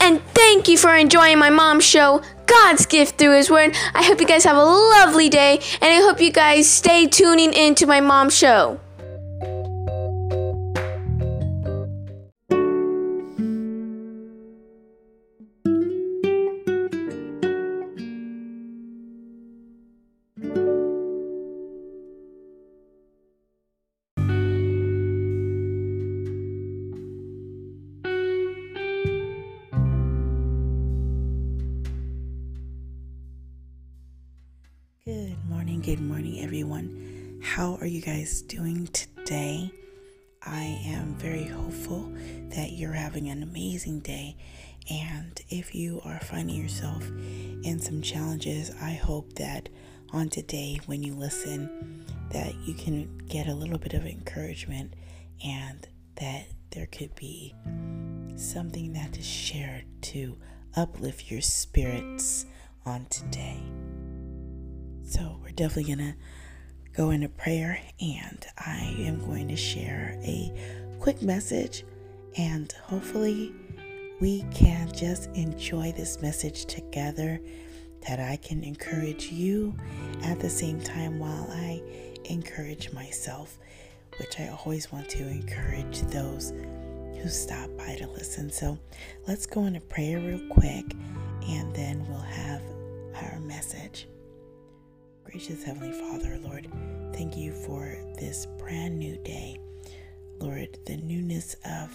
And thank you for enjoying my mom's show, God's Gift Through His Word. I hope you guys have a lovely day, and I hope you guys stay tuning into my mom's show. Are you guys doing today? I am very hopeful that you're having an amazing day. And if you are finding yourself in some challenges, I hope that on today, when you listen, that you can get a little bit of encouragement and that there could be something that is shared to uplift your spirits on today. So, we're definitely going to go into prayer, and I am going to share a quick message, and hopefully, we can just enjoy this message together. That I can encourage you at the same time while I encourage myself, which I always want to encourage those who stop by to listen. So let's go into prayer real quick and then we'll have our message. Gracious Heavenly Father, Lord, thank you for this brand new day. Lord, the newness of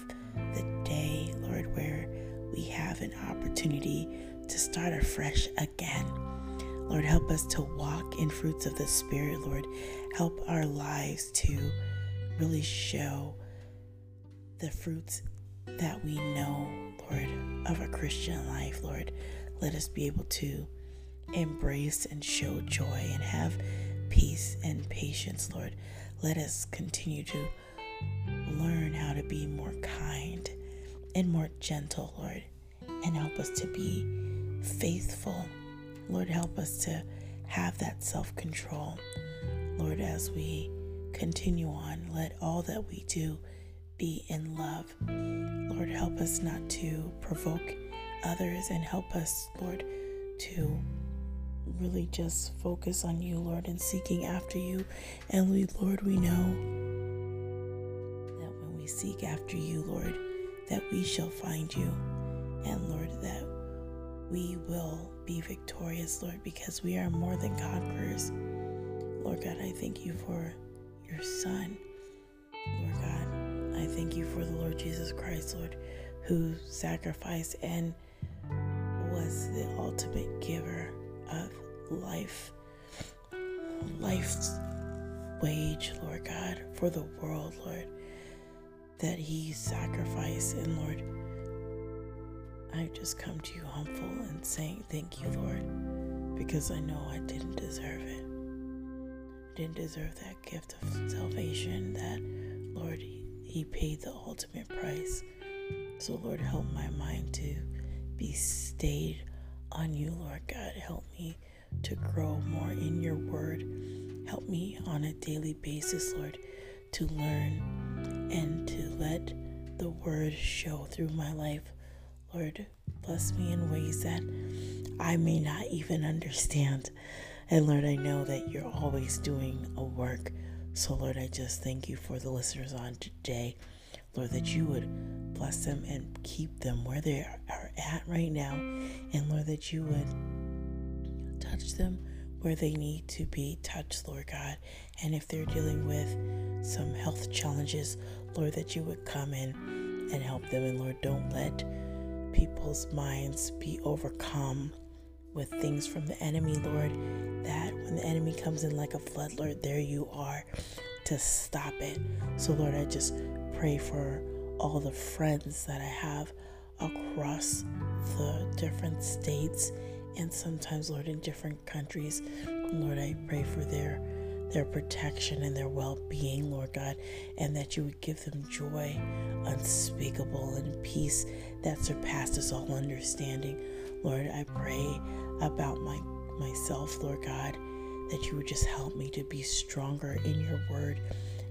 the day, Lord, where we have an opportunity to start afresh again. Lord, help us to walk in fruits of the Spirit, Lord. Help our lives to really show the fruits that we know, Lord, of a Christian life, Lord. Let us be able to embrace and show joy and have peace and patience, Lord. Let us continue to learn how to be more kind and more gentle, Lord, and help us to be faithful. Lord, help us to have that self control. Lord, as we continue on, let all that we do be in love. Lord, help us not to provoke others and help us, Lord, to really just focus on you, Lord, and seeking after you. And we, Lord, we know that when we seek after you, Lord, that we shall find you. And Lord, that we will be victorious, Lord, because we are more than conquerors. Lord God, I thank you for your Son. Lord God, I thank you for the Lord Jesus Christ, Lord, who sacrificed and was the ultimate giver of life, life's wage, Lord God, for the world, Lord, that He sacrificed. And Lord, I've just come to you humble and saying thank you, Lord, because I know I didn't deserve it. I didn't deserve that gift of salvation that, Lord, he paid the ultimate price. So, Lord, help my mind to be stayed on you, Lord God. Help me to grow more in your word. Help me on a daily basis, Lord, to learn and to let the word show through my life. Lord, bless me in ways that I may not even understand. And Lord, I know that you're always doing a work. So, Lord, I just thank you for the listeners on today. Lord, that you would bless them and keep them where they are at right now. And Lord, that you would touch them where they need to be touched, Lord God. And if they're dealing with some health challenges, Lord, that you would come in and help them. And Lord, don't let people's minds be overcome with things from the enemy, Lord, that when the enemy comes in like a flood, Lord, there you are to stop it. So, Lord, I just pray for all the friends that I have across the different states and sometimes, Lord, in different countries. Lord, I pray for their their protection and their well-being, Lord God, and that you would give them joy unspeakable and peace that surpasses all understanding. Lord, I pray about my myself, Lord God, that you would just help me to be stronger in your word.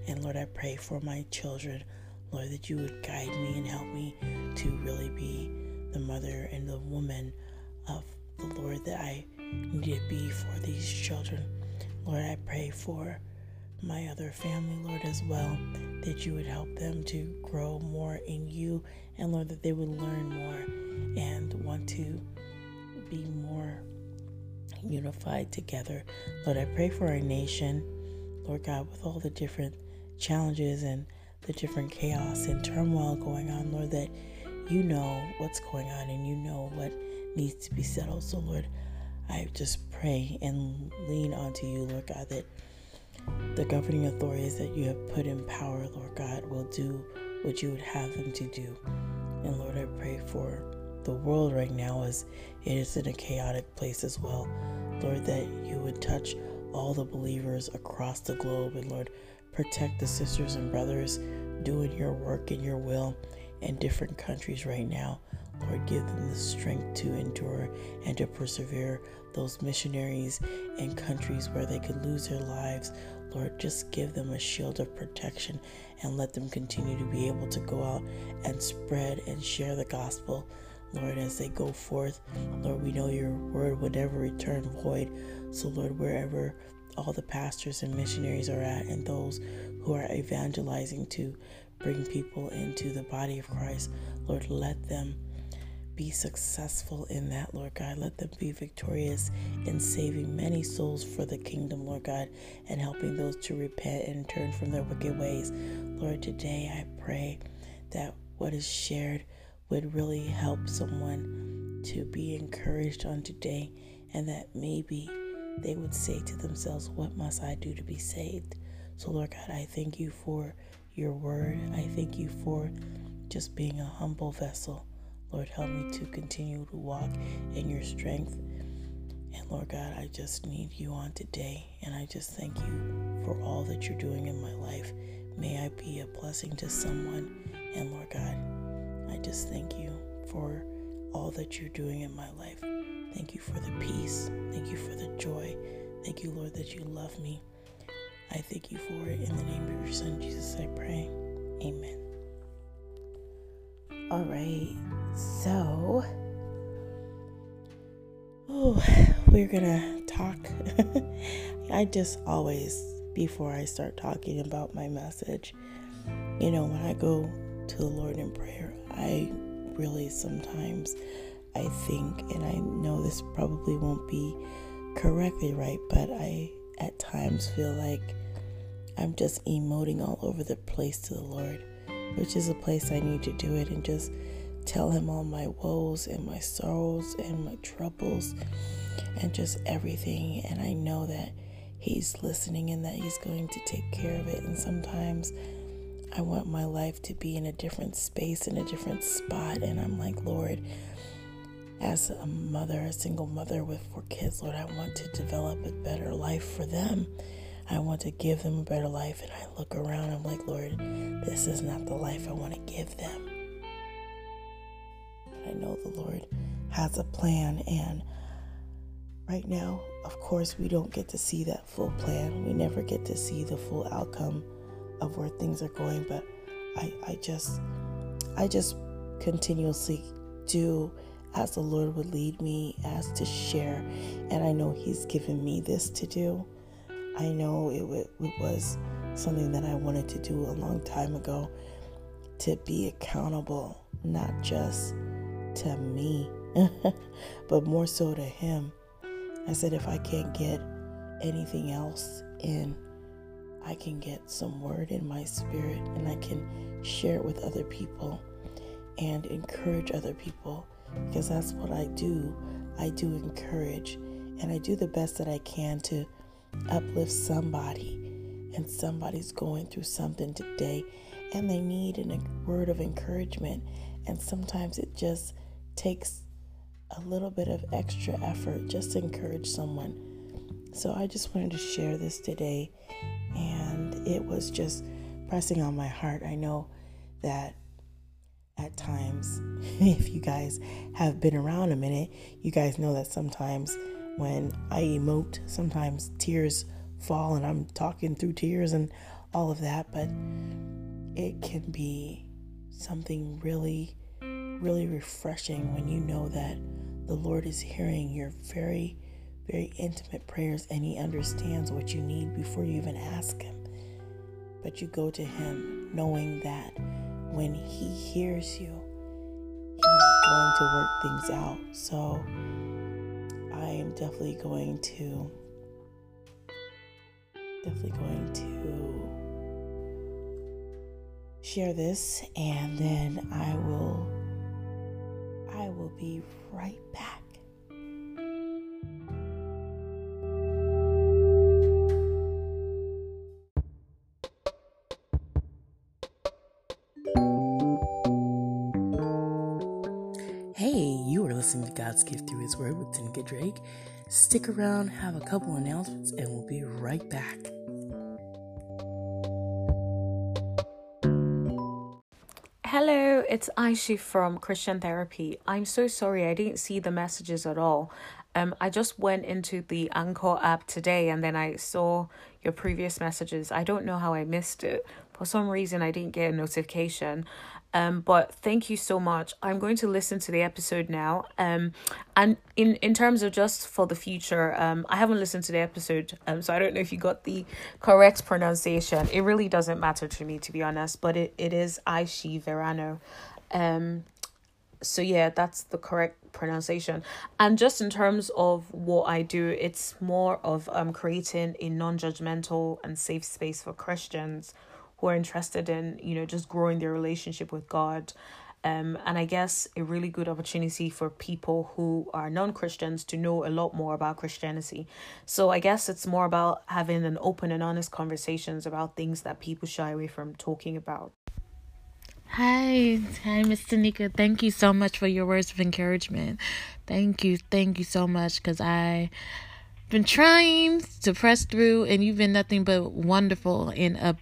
And Lord, I pray for my children, Lord, that you would guide me and help me to really be the mother and the woman of the Lord that I need to be for these children. Lord, I pray for my other family, Lord, as well, that you would help them to grow more in you, and Lord, that they would learn more and want to be more unified together. Lord, I pray for our nation, Lord God, with all the different challenges and the different chaos and turmoil going on, Lord, that you know what's going on and you know what needs to be settled. So, Lord, I just pray and lean onto you, Lord God, that the governing authorities that you have put in power, Lord God, will do what you would have them to do. And Lord, I pray for the world right now as it is in a chaotic place as well. Lord, that you would touch all the believers across the globe and Lord, protect the sisters and brothers doing your work and your will in different countries right now. Lord, give them the strength to endure and to persevere. Those missionaries in countries where they could lose their lives, Lord, just give them a shield of protection and let them continue to be able to go out and spread and share the gospel. Lord, as they go forth, Lord, we know your word would never return void. So, Lord, wherever all the pastors and missionaries are at, and those who are evangelizing to bring people into the body of Christ, Lord, let them be successful in that, Lord God. Let them be victorious in saving many souls for the kingdom, Lord God, and helping those to repent and turn from their wicked ways. Lord, today I pray that what is shared would really help someone to be encouraged on today and that maybe they would say to themselves, What must I do to be saved? So, Lord God, I thank you for your word. I thank you for just being a humble vessel. Lord, help me to continue to walk in your strength. And Lord God, I just need you on today. And I just thank you for all that you're doing in my life. May I be a blessing to someone. And Lord God, I just thank you for all that you're doing in my life. Thank you for the peace. Thank you for the joy. Thank you, Lord, that you love me. I thank you for it. In the name of your Son, Jesus, I pray. Amen. All right. So, oh, we're gonna talk. I just always, before I start talking about my message, you know, when I go to the Lord in prayer, I really sometimes I think, and I know this probably won't be correctly right, but I at times feel like I'm just emoting all over the place to the Lord, which is a place I need to do it and just tell him all my woes and my sorrows and my troubles and just everything. And I know that he's listening and that he's going to take care of it. And sometimes I want my life to be in a different space, in a different spot. And I'm like, Lord, as a mother, a single mother with four kids, Lord, I want to develop a better life for them. I want to give them a better life. And I look around, I'm like, Lord, this is not the life I want to give them. I know the Lord has a plan, and right now, of course, we don't get to see that full plan. We never get to see the full outcome of where things are going, but I, I just I just continuously do as the Lord would lead me as to share. And I know He's given me this to do. I know it, w- it was something that I wanted to do a long time ago to be accountable, not just to me, but more so to Him. I said, if I can't get anything else in, I can get some word in my spirit and I can share it with other people and encourage other people because that's what I do. I do encourage and I do the best that I can to uplift somebody. And somebody's going through something today and they need a word of encouragement. And sometimes it just takes a little bit of extra effort just to encourage someone. So I just wanted to share this today, and it was just pressing on my heart. I know that at times, if you guys have been around a minute, you guys know that sometimes when I emote, sometimes tears fall and I'm talking through tears and all of that, but it can be something really, really refreshing when you know that the Lord is hearing your very, very intimate prayers and He understands what you need before you even ask Him. But you go to Him knowing that when He hears you, He's going to work things out. So I am definitely going to, definitely going to share this and then I will will be right back. Hey, you are listening to God's Gift Through His Word with Teniecka Drake. Stick around, have a couple announcements, and we'll be right back. It's Aishi from Christian Therapy. I'm so sorry I didn't see the messages at all. Um, I just went into the Anchor app today and then I saw your previous messages. I don't know how I missed it. For some reason, I didn't get a notification. Um, but thank you so much. I'm going to listen to the episode now. Um, and in in terms of just for the future, um, I haven't listened to the episode, um, so I don't know if you got the correct pronunciation. It really doesn't matter to me, to be honest. But it, it is Aishi Verano. Um, so yeah, that's the correct pronunciation. And just in terms of what I do, it's more of um creating a non-judgmental and safe space for Christians who are interested in, you know, just growing their relationship with God. Um, and I guess a really good opportunity for people who are non Christians to know a lot more about Christianity. So I guess it's more about having an open and honest conversations about things that people shy away from talking about. Hi, hi, Miss Teniecka. Thank you so much for your words of encouragement. Thank you, thank you so much, because I've been trying to press through, and you've been nothing but wonderful and a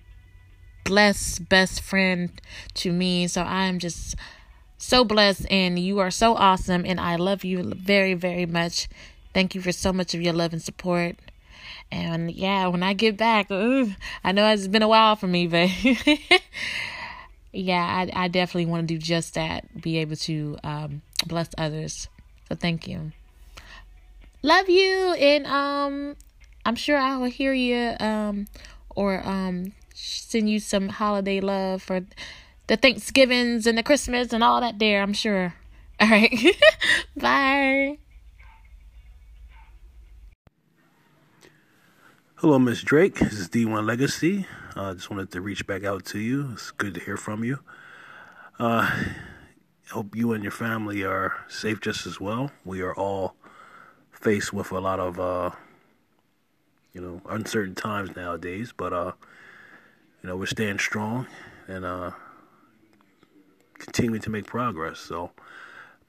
blessed best friend to me. So I'm just so blessed, and you are so awesome, and I love you very, very much. Thank you for so much of your love and support. And yeah, when I get back, ooh, I know it's been a while for me, but yeah, I, I definitely want to do just that. Be able to um, bless others. So thank you. Love you, and um, I'm sure I will hear you um, or um, send you some holiday love for the Thanksgivings and the Christmas and all that there, I'm sure. All right. Bye. Hello, Miss Drake. This is D1 Legacy. I uh, just wanted to reach back out to you. It's good to hear from you. Uh, hope you and your family are safe just as well. We are all faced with a lot of, uh, you know, uncertain times nowadays, but uh, you know, we're staying strong and uh, continuing to make progress. So,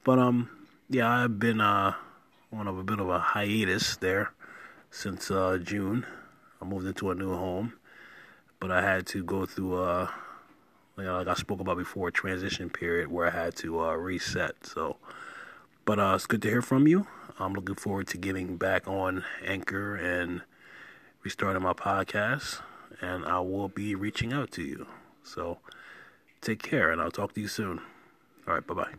but um, yeah, I've been uh on a bit of a hiatus there since uh June. I moved into a new home, but I had to go through uh, you know, like I spoke about before, a transition period where I had to uh, reset. So, but uh, it's good to hear from you. I'm looking forward to getting back on Anchor and restarting my podcast and I will be reaching out to you. So take care, and I'll talk to you soon. All right, bye bye.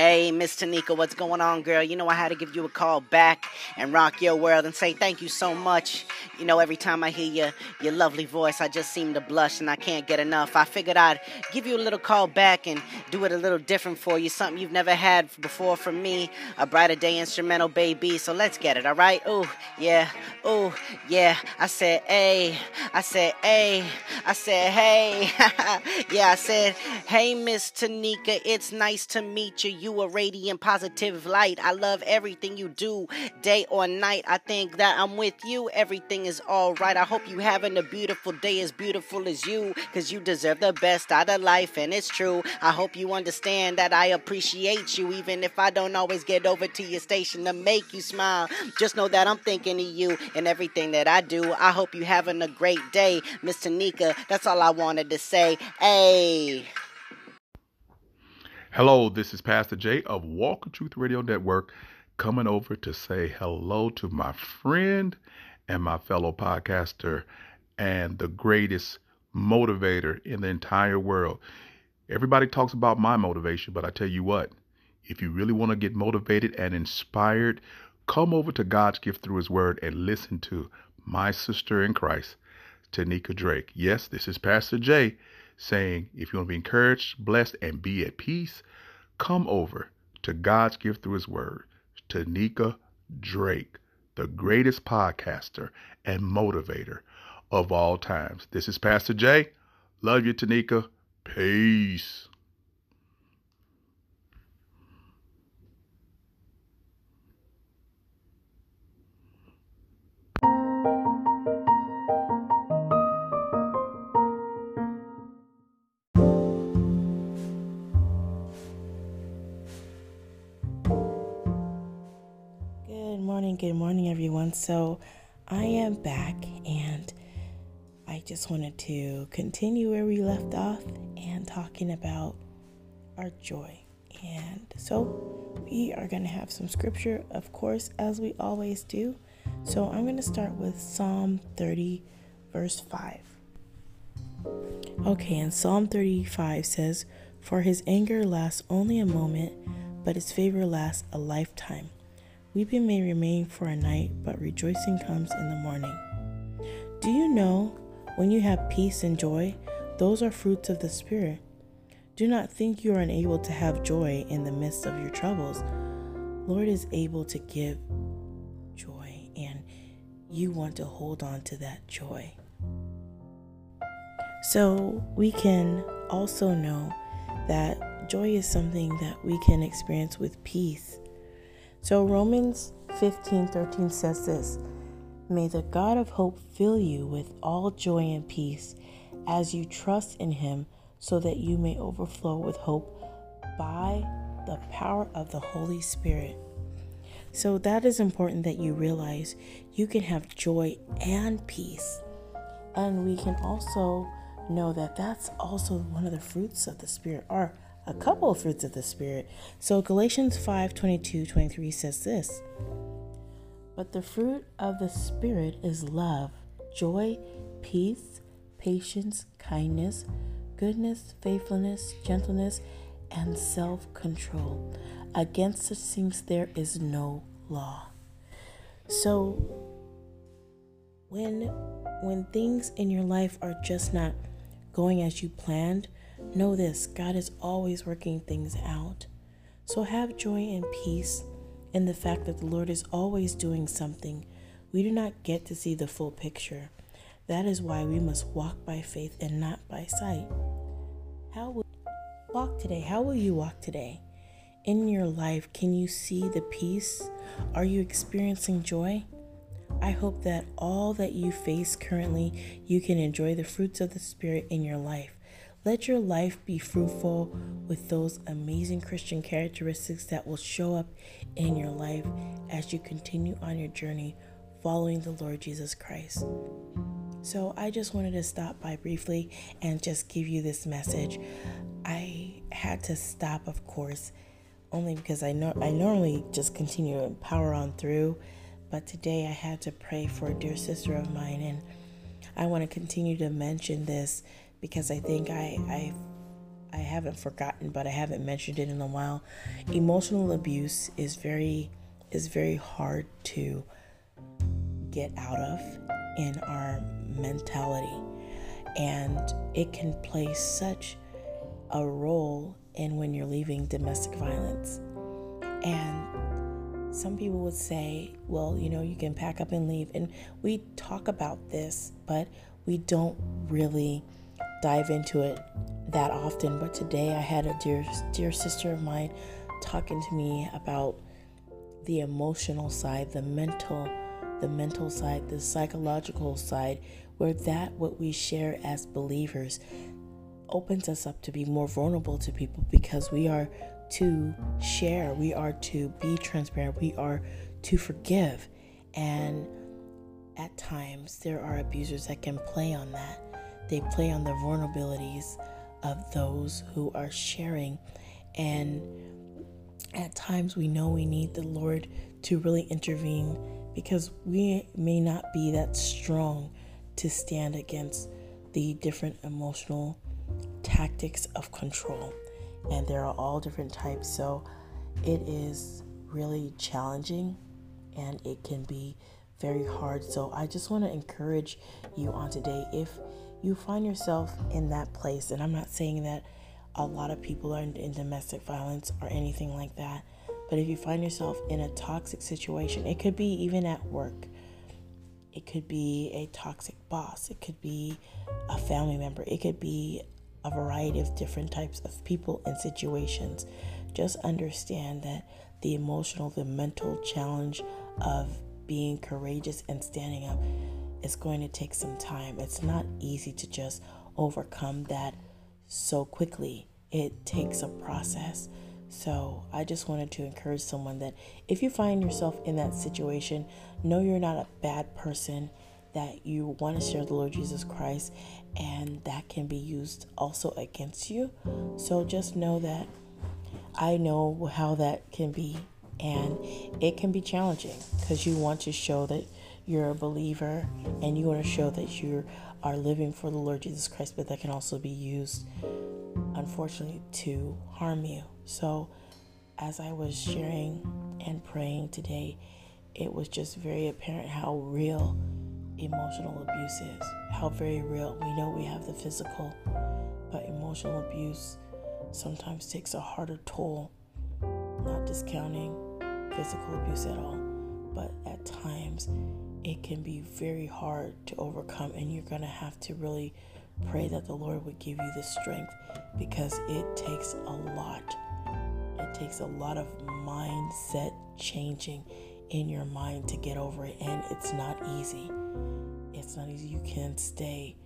Hey, Miss Teniecka, what's going on, girl? You know I had to give you a call back and rock your world and say thank you so much. You know, every time I hear your your lovely voice, I just seem to blush and I can't get enough. I figured I'd give you a little call back and do it a little different for you, something you've never had before from me, a brighter day instrumental, baby. So let's get it, all right? Oh yeah, oh yeah. I said, hey, I said, hey, I said, hey, yeah. I said, hey, Miss Teniecka, it's nice to meet you. You a radiant, positive light. I love everything you do, day or night. I think that I'm with you. Everything is all right. I hope you having a beautiful day as beautiful as you, cause you deserve the best out of life, and it's true. I hope you understand that I appreciate you, even if I don't always get over to your station to make you smile. Just know that I'm thinking of you and everything that I do. I hope you having a great day, Miss Teniecka. That's all I wanted to say. Hey. Hello, this is Pastor Jay of Walk of Truth Radio Network coming over to say hello to my friend and my fellow podcaster and the greatest motivator in the entire world. Everybody talks about my motivation, but I tell you what, if you really want to get motivated and inspired, come over to God's gift through His Word and listen to my sister in Christ, Teniecka Drake. Yes, this is Pastor Jay saying, if you want to be encouraged, blessed, and be at peace, come over to God's gift through His Word, Teniecka Drake, the greatest podcaster and motivator of all times. This is Pastor Jay. Love you, Teniecka. Peace. Good morning, everyone. So, I am back and I just wanted to continue where we left off and talking about our joy. And so, we are going to have some scripture, of course, as we always do. So, I'm going to start with Psalm 30, verse 5. Okay, and Psalm 35 says, For his anger lasts only a moment, but his favor lasts a lifetime. Weeping may remain for a night, but rejoicing comes in the morning. Do you know when you have peace and joy, those are fruits of the Spirit? Do not think you are unable to have joy in the midst of your troubles. Lord is able to give joy, and you want to hold on to that joy. So we can also know that joy is something that we can experience with peace. So Romans 15:13 says this, May the God of hope fill you with all joy and peace as you trust in him so that you may overflow with hope by the power of the Holy Spirit. So that is important that you realize you can have joy and peace. And we can also know that that's also one of the fruits of the Spirit, or a couple of fruits of the Spirit. So Galatians 5 22 23 says this But the fruit of the Spirit is love, joy, peace, patience, kindness, goodness, faithfulness, gentleness, and self control. Against such things there is no law. So when when things in your life are just not going as you planned, know this God is always working things out. So have joy and peace in the fact that the Lord is always doing something. We do not get to see the full picture. That is why we must walk by faith and not by sight. How will you walk today? How will you walk today? In your life, can you see the peace? Are you experiencing joy? I hope that all that you face currently, you can enjoy the fruits of the Spirit in your life. Let your life be fruitful with those amazing Christian characteristics that will show up in your life as you continue on your journey following the Lord Jesus Christ. So, I just wanted to stop by briefly and just give you this message. I had to stop, of course, only because I know I normally just continue to power on through, but today I had to pray for a dear sister of mine, and I want to continue to mention this because I think I, I I haven't forgotten, but I haven't mentioned it in a while. Emotional abuse is very is very hard to get out of in our mentality. And it can play such a role in when you're leaving domestic violence. And some people would say, well, you know, you can pack up and leave. And we talk about this, but we don't really dive into it that often. But today I had a dear dear sister of mine talking to me about the emotional side, the mental, the mental side, the psychological side, where that what we share as believers opens us up to be more vulnerable to people because we are to share, we are to be transparent, we are to forgive. And at times, there are abusers that can play on that. They play on the vulnerabilities of those who are sharing. And at times, we know we need the Lord to really intervene because we may not be that strong to stand against the different emotional tactics of control. And there are all different types. So it is really challenging and it can be very hard. So I just want to encourage you on today if you find yourself in that place, and I'm not saying that a lot of people are in, in domestic violence or anything like that, but if you find yourself in a toxic situation, it could be even at work. It could be a toxic boss. It could be a family member. It could be a variety of different types of people and situations. Just understand that the emotional, the mental challenge of being courageous and standing up is going to take some time. It's not easy to just overcome that so quickly, it takes a process. So, I just wanted to encourage someone that if you find yourself in that situation, know you're not a bad person that you want to share the Lord Jesus Christ, and that can be used also against you. So just know that I know how that can be, and it can be challenging because you want to show that you're a believer and you want to show that you are living for the Lord Jesus Christ, but that can also be used, unfortunately, to harm you. So, as I was sharing and praying today, it was just very apparent how real emotional abuse is, how very real. We know we have the physical, but emotional abuse sometimes takes a harder toll, not discounting physical abuse at all, but at times it can be very hard to overcome, and you're going to have to really pray that the Lord would give you the strength because it takes a lot. It takes a lot of mindset changing in your mind to get over it, and it's not easy. It's not easy. You can't stay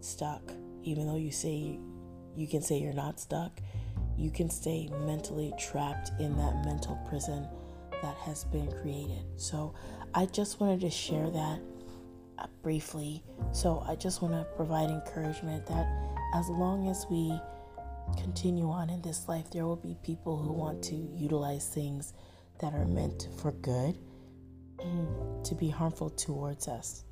stuck, even though you say you can say you're not stuck. You can stay mentally trapped in that mental prison that has been created. So, I just wanted to share that uh, briefly. So, I just want to provide encouragement that as long as we continue on in this life, there will be people who want to utilize things that are meant for good to be harmful towards us.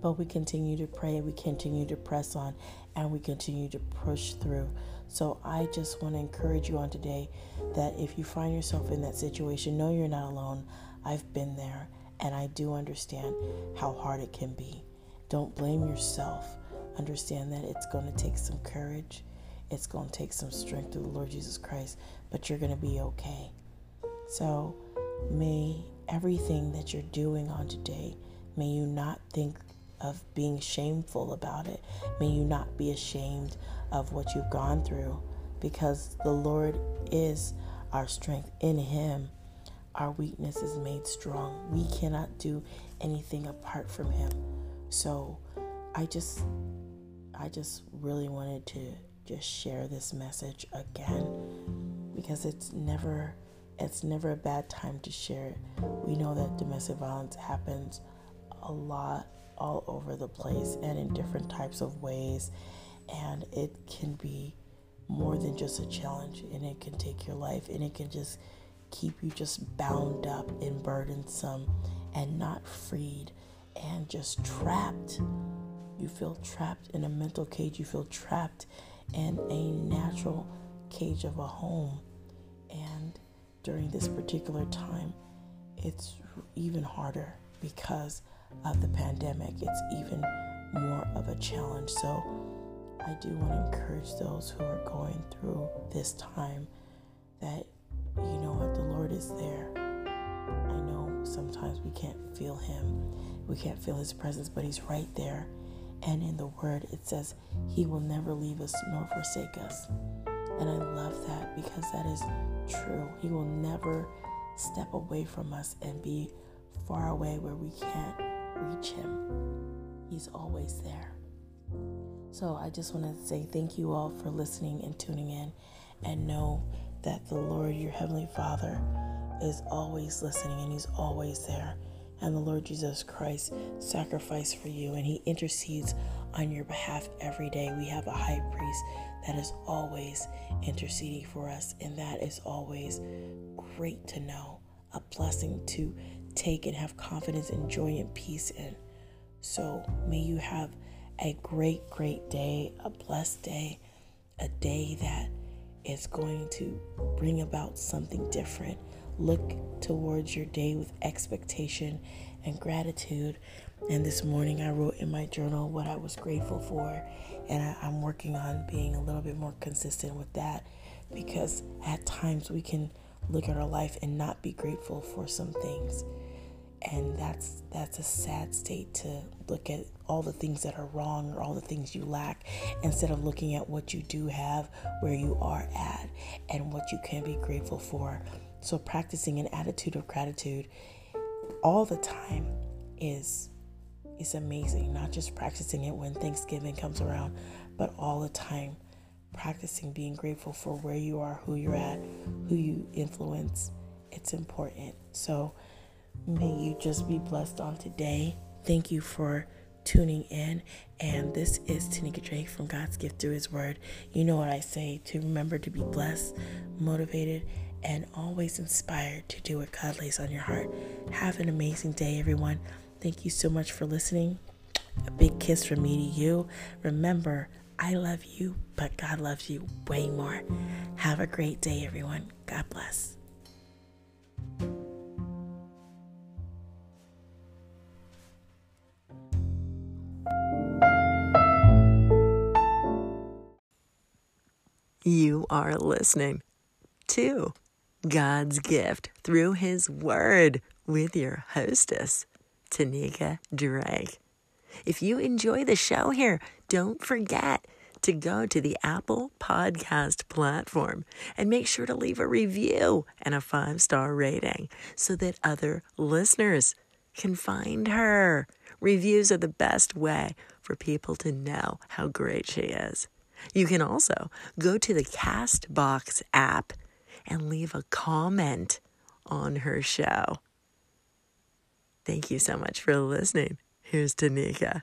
But we continue to pray, we continue to press on, and we continue to push through. So I just want to encourage you on today that if you find yourself in that situation, know you're not alone. I've been there, and I do understand how hard it can be. Don't blame yourself. Understand that it's going to take some courage, it's going to take some strength through the Lord Jesus Christ, but you're going to be okay. So may everything that you're doing on today, may you not think of being shameful about it. May you not be ashamed of what you've gone through because the Lord is our strength. In Him, our weakness is made strong. We cannot do anything apart from Him. So I just, I just really wanted to just share this message again because it's never it's never a bad time to share it. We know that domestic violence happens a lot all over the place and in different types of ways, and it can be more than just a challenge, and it can take your life, and it can just keep you just bound up and burdensome and not freed and just trapped. You feel trapped in a mental cage, you feel trapped in a natural cage of a home. And during this particular time, it's even harder because of the pandemic. It's even more of a challenge. So I do want to encourage those who are going through this time that you know what the Lord is there. I know sometimes we can't feel him. We can't feel his presence, but he's right there. And in the word it says he will never leave us nor forsake us. And I love that because that is true. He will never step away from us and be far away where we can't reach him. He's always there. So I just want to say thank you all for listening and tuning in and know that the Lord, your Heavenly Father, is always listening and He's always there. And the Lord Jesus Christ sacrificed for you and He intercedes on your behalf every day. We have a high priest that is always interceding for us, and that is always great to know, a blessing to take and have confidence and joy and peace in. So may you have a great, great day, a blessed day, a day that is going to bring about something different. Look towards your day with expectation and gratitude. And this morning I wrote in my journal what I was grateful for. And I, am working on being a little bit more consistent with that because at times we can look at our life and not be grateful for some things and that's that's a sad state to look at all the things that are wrong or all the things you lack instead of looking at what you do have where you are at and what you can be grateful for. So practicing an attitude of gratitude all the time is is amazing. Not just practicing it when thanksgiving comes around but all the time practicing being grateful for where you are who you're at who you influence. It's important. So May you just be blessed on today. Thank you for tuning in. And this is Teniecka Drake from God's Gift Through His Word. You know what I say to remember to be blessed, motivated, and always inspired to do what God lays on your heart. Have an amazing day, everyone. Thank you so much for listening. A big kiss from me to you. Remember, I love you, but God loves you way more. Have a great day, everyone. God bless. Are listening to God's gift through His Word with your hostess, Teniecka Drake. If you enjoy the show here, don't forget to go to the Apple Podcast platform and make sure to leave a review and a five star rating so that other listeners can find her. Reviews are the best way for people to know how great she is. You can also go to the Castbox app and leave a comment on her show. Thank you so much for listening. Here's Teniecka.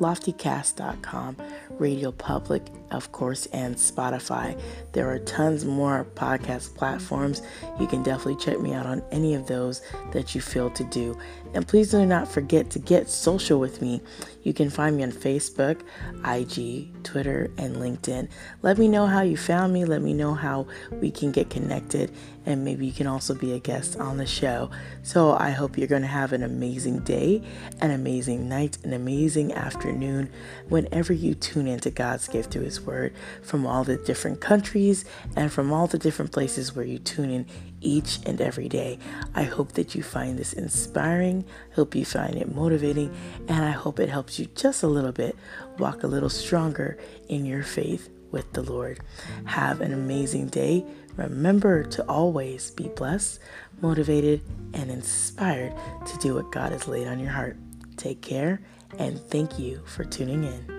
LoftyCast.com, Radio Public, of course, and Spotify. There are tons more podcast platforms. You can definitely check me out on any of those that you feel to do. And please do not forget to get social with me. You can find me on Facebook, IG, Twitter, and LinkedIn. Let me know how you found me. Let me know how we can get connected. And maybe you can also be a guest on the show. So I hope you're going to have an amazing day, an amazing night, an amazing afternoon whenever you tune into God's gift through His Word from all the different countries and from all the different places where you tune in each and every day. I hope that you find this inspiring, hope you find it motivating, and I hope it helps you just a little bit walk a little stronger in your faith with the Lord. Have an amazing day. Remember to always be blessed, motivated, and inspired to do what God has laid on your heart. Take care, and thank you for tuning in.